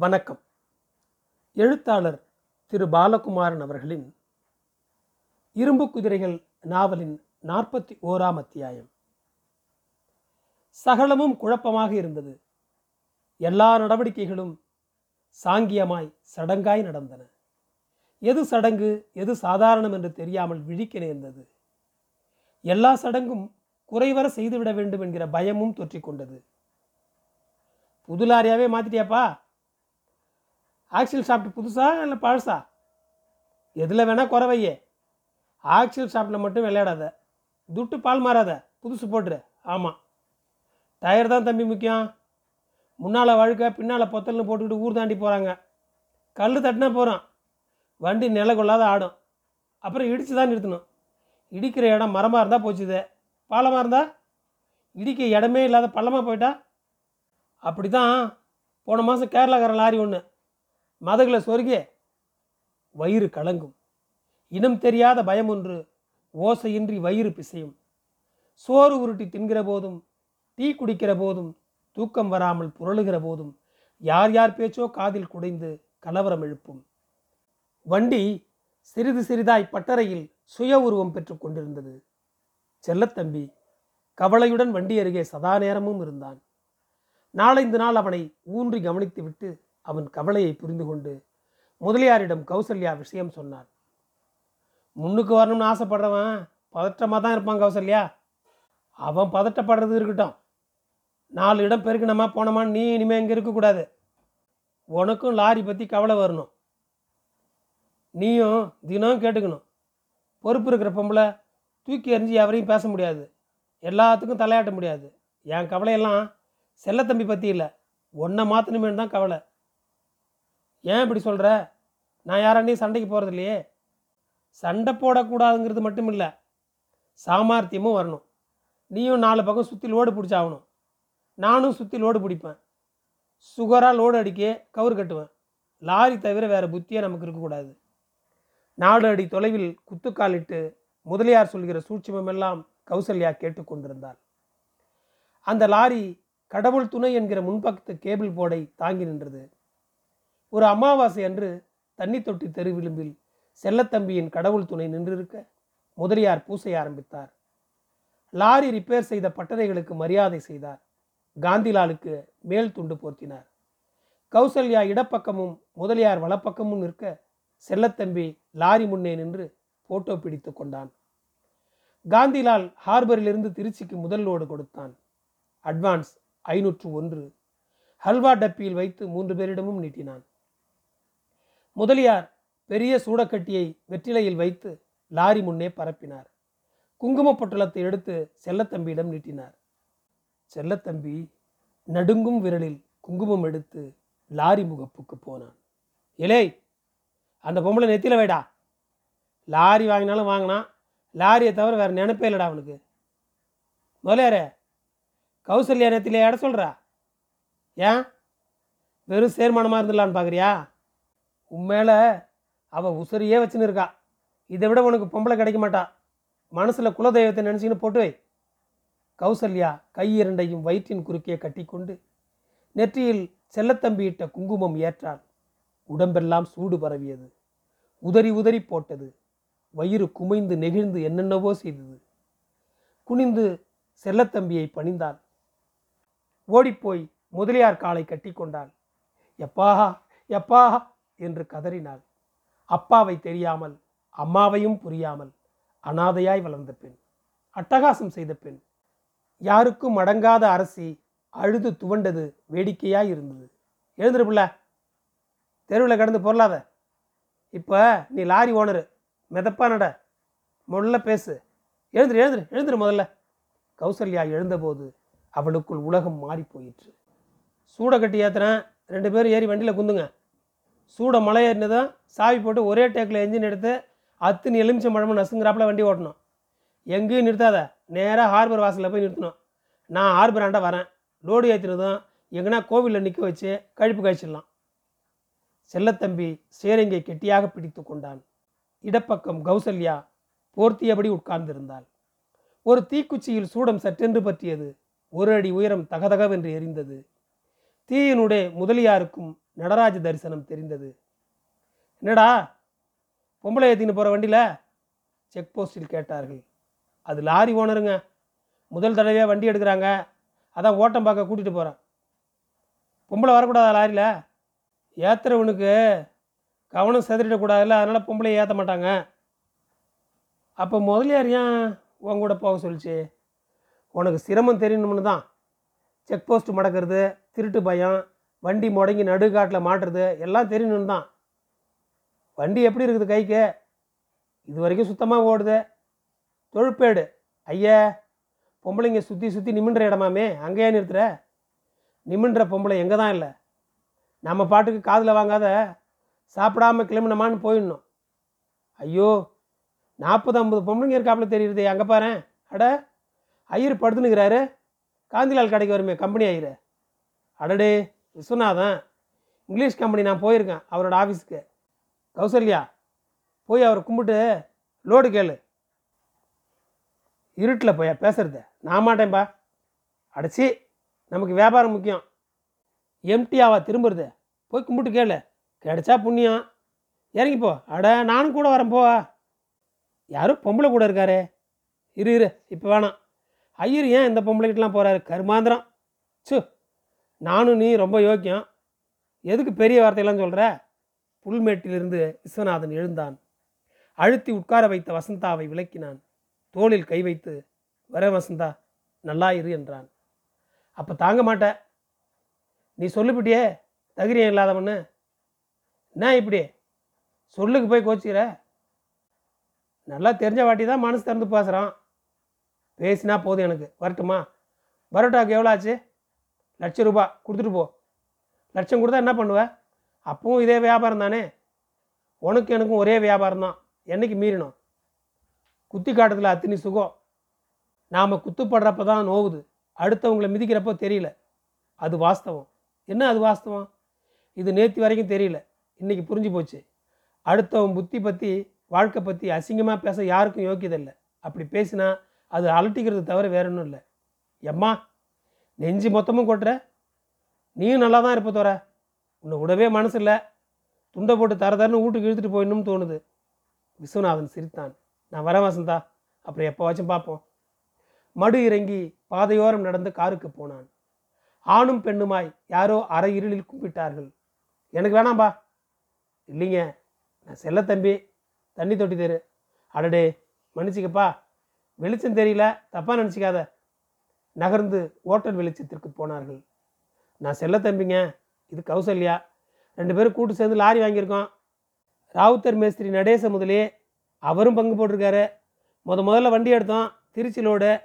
வணக்கம். எழுத்தாளர் திரு பாலகுமாரன் அவர்களின் இரும்பு குதிரைகள் நாவலின் நாற்பத்தி ஓராம் அத்தியாயம். சகலமும் குழப்பமாக இருந்தது. எல்லா நடவடிக்கைகளும் சாங்கியமாய் சடங்காய் நடந்தன. எது சடங்கு எது சாதாரணம் என்று தெரியாமல் விழிக்க நேர்ந்தது. எல்லா சடங்கும் குறைவர செய்துவிட வேண்டும் என்கிற பயமும் தொற்றிக்கொண்டது. புதுலாரியாவே புது லாரியாவே மாத்திட்டியாப்பா? ஆக்சில் சாப்பிட்டு புதுசா இல்லை பழசா? எதில் வேணால் குறவையே ஆக்சில் சாப்பிட்டில் மட்டும் விளையாடாத. துட்டு பால் மாறாத. புதுசு போட்டுரு. ஆமாம் டயர் தான் தம்பி முக்கியம். முன்னால் வழுக்க பின்னால் பொத்தல்னு போட்டுக்கிட்டு ஊர் தாண்டி போகிறாங்க கல் தட்டினா போகிறான் வண்டி நில கொள்ளாத ஆடும். அப்புறம் இடித்து தான் நிறுத்தணும். இடிக்கிற இடம் மரமாக இருந்தால் போச்சுது. பாலமாக இருந்தால் இடிக்க இடமே இல்லாத பள்ளமாக போயிட்டா? அப்படி தான் போன மாதம் கேரளாக்காரன் லாரி ஒன்று மதகளை சொருகே வயிறு கலங்கும். இனம் தெரியாத பயம் ஒன்று ஓசையின்றி வயிறு பிசையும். சோறு உருட்டி தின்கிற போதும் டீ குடிக்கிற போதும் தூக்கம் வராமல் புரளுகிற போதும் யார் யார் பேச்சோ காதில் குடைந்து கலவரம் எழுப்பும். வண்டி சிறிது சிறிதாய் பட்டறையில் சுய உருவம் பெற்று கொண்டிருந்தது. செல்லத்தம்பி கவலையுடன் வண்டி அருகே சதா நேரமும் இருந்தான். நாளைந்து நாள் அவனை ஊன்றி கவனித்துவிட்டு அவன் கவலையை புரிந்து கொண்டு முதலியாரிடம் கௌசல்யா விஷயம் சொன்னான். முன்னுக்கு வரணும்னு ஆசைப்படுறவன் பதற்றமாக தான் இருப்பான் கௌசல்யா. அவன் பதட்டப்படுறது இருக்கட்டும். நாலு இடம் பெருக்கணுமா போனோமா நீ இனிமேல் இங்கே இருக்கக்கூடாது உனக்கும் லாரி பற்றி கவலை வரணும். நீயும் தினம் கேட்டுக்கணும். பொறுப்பு இருக்கிற பொம்பளை தூக்கி எறிஞ்சு எவரையும் பேச முடியாது. எல்லாத்துக்கும் தலையாட்ட முடியாது. என் கவலையெல்லாம் செல்லத்தம்பி பற்றி இல்லை. ஒன்றை மாற்றணுமேனு தான் கவலை. ஏன் இப்படி சொல்கிற நான் யாராண்டையும் சண்டைக்கு போகிறது இல்லையே. சண்டை போடக்கூடாதுங்கிறது மட்டும் இல்லை சாமர்த்தியமும் வரணும். நீயும் நாலு பக்கம் சுற்றி லோடு பிடிச்சாகணும் நானும் சுற்றி லோடு பிடிப்பேன். சுகராக லோடு அடிக்க கவுரு கட்டுவேன். லாரி தவிர வேறு புத்தியே நமக்கு இருக்கக்கூடாது நாடு அடி தொலைவில் குத்துக்காலிட்டு முதலியார் சொல்கிற சூட்சமெல்லாம் கௌசல்யா கேட்டுக்கொண்டிருந்தாள் அந்த லாரி கடவுள் துணை என்கிற முன்பக்கத்து கேபிள் போர்டை தாங்கி நின்றது. ஒரு அமாவாசை அன்று தண்ணி தொட்டி தெருவிளிம்பில் செல்லத்தம்பியின் கடவுள் துணை நின்றிருக்க முதலியார் பூசை ஆரம்பித்தார். லாரி ரிப்பேர் செய்த பட்டறைகளுக்கு மரியாதை செய்தார். காந்திலாலுக்கு மேல் துண்டு போர்த்தினார். கௌசல்யா இடப்பக்கமும் முதலியார் வலப்பக்கமும் நிற்க செல்லத்தம்பி லாரி முன்னே நின்று போட்டோ பிடித்து கொண்டான். காந்திலால் ஹார்பரிலிருந்து திருச்சிக்கு முதல் லோடு கொடுத்தான். அட்வான்ஸ் ஐநூற்று ஒன்று. ஹல்வா டப்பியில் வைத்து மூன்று பேரிடமும் நீட்டினான். முதலியார் பெரிய சூடக்கட்டியை வெற்றிலையில் வைத்து லாரி முன்னே பரப்பினார். குங்கும பொட்டலத்தை எடுத்து செல்லத்தம்பியிடம் நீட்டினார். செல்லத்தம்பி நடுங்கும் விரலில் குங்குமம் எடுத்து லாரி முகப்புக்கு போனான். இலே அந்த பொம்பளை நெத்தில வைடா. லாரி வாங்கினாலும் வாங்கினான் லாரியை தவிர வேறு நினைப்பே இல்லைடா அவனுக்கு. முதலியாரே கௌசல்யா நேரத்தில் இட சொல்கிறா ஏன்? வெறும் சேர்மானமாக இருந்துடலான்னு பார்க்குறியா உண்மையில அவள் உசரியே வச்சுன்னு இருக்கா. இதை விட உனக்கு பொம்பளை கிடைக்க மாட்டா. மனசில் குலதெய்வத்தை நினச்சின்னு போட்டு வை. கௌசல்யா கை இரண்டையும் வயிற்றின் குறுக்கே கட்டிக்கொண்டு நெற்றியில் செல்லத்தம்பியிட்ட குங்குமம் ஏற்றாள். உடம்பெல்லாம் சூடு பரவியது. உதறி உதறி போட்டது. வயிறு குமைந்து நெகிழ்ந்து என்னென்னவோ செய்தது. குனிந்து செல்லத்தம்பியை பணிந்தாள். ஓடிப்போய் முதலியார் காலை கட்டி கொண்டாள் எப்பா எப்பா என்று கதறினாள். அப்பாவை தெரியாமல் அம்மாவையும் புரியாமல் அனாதையாய் வளர்ந்த பெண். அட்டகாசம் செய்த பெண். யாருக்கும் அடங்காத அரசி அழுது துவண்டது வேடிக்கையாய் இருந்தது. எழுந்துரு பிள்ள. தெருவில் கடந்து பொருளாத. இப்போ நீ லாரி ஓனரு. மிதப்பா நட. முதல்ல பேசு. எழுந்துரு எழுந்துரு எழுந்துரு முதல்ல. கௌசல்யா எழுந்தபோது அவளுக்குள் உலகம் மாறி போயிற்று சூடை கட்டி ஏற்றுறேன் ரெண்டு பேரும் ஏறி வண்டியில் குந்துங்க. சூட மலை ஏறினதும் சாவி போட்டு ஒரே டேக்கில் என்ஜின் எடுத்து அத்துன்னு எலுமிச்சம் பழமும் நசுங்கிறாப்பில் வண்டி ஓட்டணும். எங்கேயும் நிறுத்தாத. நேராக ஹார்பர் வாசலில் போய் நிறுத்தணும். நான் ஹார்பர் ஆண்ட வரேன். லோடு ஏற்றினதும் எங்கன்னா கோவிலில் நிற்க வச்சு கழிப்பு காய்ச்சிடலாம். செல்லத்தம்பி சேரங்கை கெட்டியாக பிடித்து கொண்டான். இடப்பக்கம் கௌசல்யா போர்த்தியபடி உட்கார்ந்திருந்தாள். ஒரு தீக்குச்சியில் சூடம் சற்றென்று பற்றியது. ஒரு அடி உயரம் தகதகவென்று எரிந்தது. தீயினுடைய முதலியாருக்கும் நடராஜ தரிசனம் தெரிந்தது. என்னடா? பொம்பளை ஏற்றின்னு போகிற வண்டியில் செக் போஸ்டில் கேட்டார்கள். அது லாரி ஓனருங்க முதல் தடவையாக வண்டி எடுக்கிறாங்க. அதான் ஓட்டம் பார்க்க கூட்டிகிட்டு போகிறேன் பொம்பளை வரக்கூடாதா லாரியில்? ஏற்றுறவனுக்கு கவனம் செதறிடக்கூடாதுல்ல அதனால் பொம்பளை ஏற்ற மாட்டாங்க. அப்போ முதலியார் ஏன் உன் கூட போக சொல்லிச்சு? உனக்கு சிரமம் தெரியணும்னு தான். செக் போஸ்ட் மடக்கிறது திருட்டு பயம் வண்டி முடங்கி நடுக்காட்டில் மாட்டுறது எல்லாம் தெரியணும் தான். வண்டி எப்படி இருக்குது கைக்கு? இது வரைக்கும் சுத்தமாக ஓடுது. தொழுப்பேடு ஐயா பொம்பளைங்க சுற்றி சுற்றி நிமின்ற இடமாமே. அங்கேயே நிறுத்துற? நிமின்ற பொம்பளை எங்கே தான் இல்லை? நம்ம பாட்டுக்கு காதில் வாங்காத சாப்பிடாம கிளம்பினமான்னு போயிடணும். ஐயோ நாற்பது ஐம்பது பொம்பளைங்க இருக்காப்புல தெரியுது அங்கே பாரு அட ஐயர் படுத்துனுக்கிறாரு. காந்திலால் கடைக்கு வருமே கம்பெனி ஐயர். அடடே விஸ்வநாதன். இங்கிலீஷ் கம்பெனி நான் போயிருக்கேன் அவரோட ஆஃபீஸுக்கு கௌசல்யா போய் அவரை கும்பிட்டு லோடு கேளு. இருட்டில் போய் பேசுகிறத நான் மாட்டேன்பா. அடைச்சி நமக்கு வியாபாரம் முக்கியம். எம்டியாவா திரும்புறது. போய் கும்பிட்டு கேளு. கிடைச்சா புண்ணியம். இறங்கி போ. அட நானும் கூட வரேன் போ யாரும் பொம்பளை கூட இருக்காரு. இரு இரு இப்போ வேணாம். ஐயர் ஏன் இந்த பொம்பளைக்கிட்டலாம் போகிறாரு கருமாந்திரம். சு நானும் நீ ரொம்ப யோக்கியம். எதுக்கு பெரிய வார்த்தையெல்லாம் சொல்கிற புல்மேட்டிலிருந்து விஸ்வநாதன் எழுந்தான். அழுத்தி உட்கார வைத்த வசந்தாவை விளக்கினான். தோளில் கை வைத்து வர வசந்தா நல்லா இரு என்றான். அப்போ தாங்க மாட்ட. நீ சொல்லுபிட்டியே தகிரியம் இல்லாதவன்னு. என்ன இப்படி? சொல்லுக்கு போய் கோச்சிக்கிற? நல்லா தெரிஞ்ச வாட்டி தான் மனசு திறந்து பேசுகிறான் பேசினா போதும் எனக்கு. வரட்டுமா? பரோட்டாவுக்கு எவ்வளோ ஆச்சு? லட்ச ரூபா கொடுத்துட்டு போ. லட்சம் கொடுத்தா என்ன பண்ணுவ? அப்பவும் இதே வியாபாரம் தானே? உனக்கு எனக்கும் ஒரே வியாபாரம் தான். என்னைக்கு மீறினோம்? குத்தி காட்டுறதுல அத்தினி சுகம். நாம் குத்துப்படுறப்ப தான் நோவுது. அடுத்தவங்களை மிதிக்கிறப்போ தெரியல. அது வாஸ்தவம். என்ன அது வாஸ்தவம்? இது நேற்று வரைக்கும் தெரியல. இன்றைக்கி புரிஞ்சு போச்சு. அடுத்தவன் புத்தி பற்றி வாழ்க்கை பற்றி அசிங்கமாக பேச யாருக்கும் யோக்கியதில்லை. அப்படி பேசினா அது அலட்டிக்கிறது தவிர வேற ஒன்றும் இல்லை. எம்மா நெஞ்சு மொத்தமும் கொட்டுற. நீயும் நல்லா தான் இருப்ப தோற. உன்னை விடவே மனசு இல்லை துண்டை போட்டு தர தரன்னு வீட்டுக்கு இழுத்துட்டு போயிடணும்னு தோணுது. விஸ்வநாதன் சிரித்தான். நான் வரேன் வசந்தா. அப்புறம் எப்போவாச்சும் பார்ப்போம். மடு இறங்கி பாதையோரம் நடந்து காருக்கு போனான். ஆணும் பெண்ணுமாய் யாரோ அரை இருளில் கும்பிட்டார்கள். எனக்கு வேணாம்பா. இல்லைங்க. நான் செல்ல தம்பி. தண்ணி தொட்டி தெரு. அடடே. மன்னிச்சிக்கப்பா. வெளிச்சம் தெரியல. தப்பாக நினச்சிக்காத. நகர்ந்து ஓட்டல் வெளிச்சத்திற்கு போனார்கள். நான் செல்ல தம்பிங்க. இது கௌசல்யா. ரெண்டு பேரும் கூட்டு சேர்ந்து லாரி வாங்கியிருக்கோம். ராவுத்தர் மேஸ்திரி நடேச முதலே அவரும் பங்கு போட்டிருக்காரு. முத முதல்ல வண்டி எடுத்தோம். திருச்சி லோடு.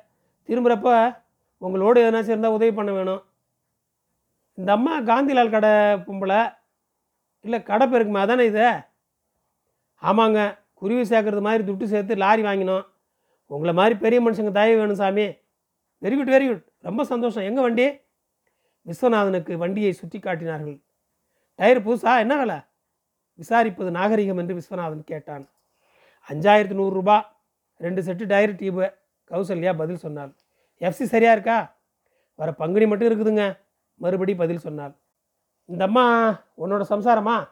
திரும்புகிறப்ப உங்களோடு எதனாச்சும் இருந்தால் உதவி பண்ண வேணும். இந்த அம்மா காந்திலால் கடை பொம்பளை. இல்லை கடை பெருக்குமா அதானே இது? ஆமாங்க. குருவி சேர்க்கறது மாதிரி துட்டு சேர்த்து லாரி வாங்கினோம். உங்களை மாதிரி பெரிய மனுஷங்க தயவு வேணும் சாமி. வெரி குட் வெரி குட் ரொம்ப சந்தோஷம். எங்கே வண்டி? விஸ்வநாதனுக்கு வண்டியை சுற்றி காட்டினார்கள். டயர் புதுசா? என்ன வேலை? விசாரிப்பது நாகரிகம் என்று விஸ்வநாதன் கேட்டான். அஞ்சாயிரத்து நூறுரூபா ரெண்டு செட்டு டயர் டியூபு கௌசல்யா பதில் சொன்னாள். எஃப்சி சரியா இருக்கா? வர பங்குனி மட்டும் இருக்குதுங்க. மறுபடி பதில் சொன்னாள். இந்தம்மா உன்னோட சம்சாரமா?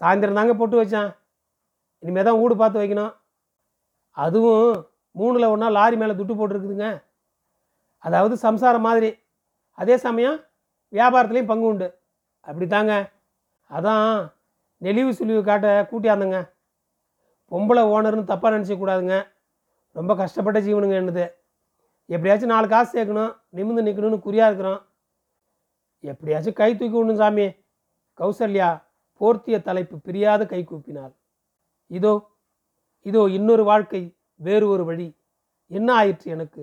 சாயந்தரம் தாங்க போட்டு வச்சான். இனிமேல் தான் வீடு பார்த்து வைக்கணும். அதுவும் மூணில் ஒன்றா லாரி மேலே துட்டு போட்டுருக்குதுங்க. அதாவது சம்சாரம் மாதிரி. அதே சமயம் வியாபாரத்துலேயும் பங்கு உண்டு. அப்படி தாங்க அதான் நெளிவு சுழிவு காட்ட கூட்டியாந்தங்க. பொம்பளை ஓனர்னு தப்பாக நினச்சிக்கூடாதுங்க ரொம்ப கஷ்டப்பட்ட ஜீவனுங்க என்னது. எப்படியாச்சும் நாலு காசு சேர்க்கணும் நிமிந்து நிற்கணும்னு குறியாக இருக்கிறோம். எப்படியாச்சும் கை தூக்கி விடணும் சாமி. கௌசல்யா போர்த்திய தலைப்பு பிரியாத கை கூப்பினாள். இதோ இதோ இன்னொரு வாழ்க்கை வேறு ஒரு வழி. என்ன ஆயிற்று எனக்கு?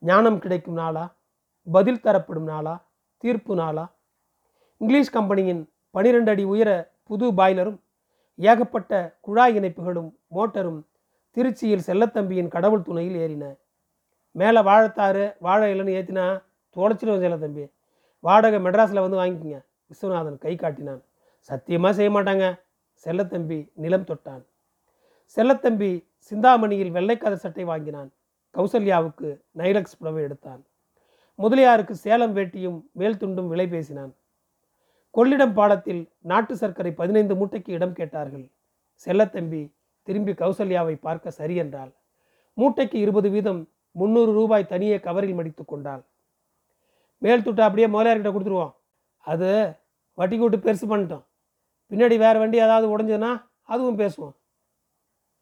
ஞானம் கிடைக்கும் நாளா? பதில் தரப்படும் நாளா? தீர்ப்பு நாளா? இங்கிலீஷ் கம்பெனியின் பனிரெண்டு அடி உயர புது பாய்லரும் ஏகப்பட்ட குழாய் இணைப்புகளும் மோட்டரும் திருச்சியில் செல்லத்தம்பியின் கடவுள் துணையில் ஏறின. மேலே வாழைத்தாறு வாழை இலைன்னு ஏற்றினா தொலைச்சிடுவோம் செல்லத்தம்பி. வாடகை மெட்ராஸில் வந்து வாங்கிக்கோங்க. விஸ்வநாதன் கை காட்டினான். சத்தியமாக செய்ய மாட்டாங்க. செல்லத்தம்பி நிலம் தொட்டான். செல்லத்தம்பி சிந்தாமணியில் வெள்ளைக்கதர் சட்டை வாங்கினான். கௌசல்யாவுக்கு நைலக்ஸ் புடவை எடுத்தான். முதலியாருக்கு சேலம் வேட்டியும் மேல் துண்டும் விலை பேசினான். கொள்ளிடம் பாலத்தில் நாட்டு சர்க்கரை பதினைந்து மூட்டைக்கு இடம் கேட்டார்கள். செல்லத்தம்பி திரும்பி கௌசல்யாவை பார்க்க சரி என்றாள். மூட்டைக்கு இருபது வீதம் முந்நூறு ரூபாய் தனியே கவரில் மடித்து கொண்டாள். மேல் துட்டை அப்படியே முதலியார்கிட்ட கொடுத்துருவோம். அது வட்டி கூட்டு பெருசு பண்ணிட்டோம். பின்னாடி வேறு வண்டி ஏதாவது உடஞ்சதுன்னா அதுவும் பேசுவோம்.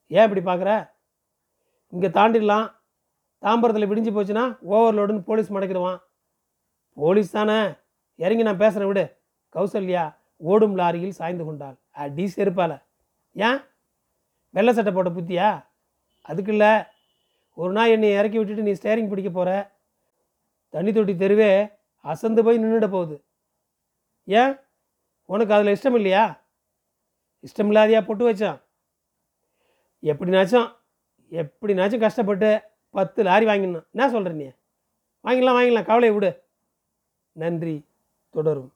ஏன் இப்படி பார்க்குற? இங்கே தாண்டிடலாம். தாம்பரத்தில் விடிஞ்சு போச்சுன்னா ஓவர்லோடுன்னு போலீஸ் மடக்கிடுவான். போலீஸ் தானே. இறங்கி நான் பேசுகிறேன் விடு. கௌசல்யா ஓடும் லாரியில் சாய்ந்து கொண்டாள். அடி செருப்பால ஏன்? வெள்ளை சட்டை போட்ட புத்தியா? அதுக்கு இல்லை. ஒரு நாள் என்னை இறக்கி விட்டுட்டு நீ ஸ்டேரிங் பிடிக்க போகிற தண்ணி தொட்டி தெருவே அசந்து போய் நின்றுட போகுது. ஏன்? உனக்கு அதில் இஷ்டம் இல்லையா? இஷ்டம் இல்லாதையா பொட்டு வச்சான்? எப்படினாச்சும் எப்படினாச்சும் கஷ்டப்பட்டு பத்து லாரி வாங்கிடணும். என்ன சொல்கிற நீ? வாங்கிடலாம் வாங்கிடலாம். கவலையை விடு. நன்றி. தொடரும்.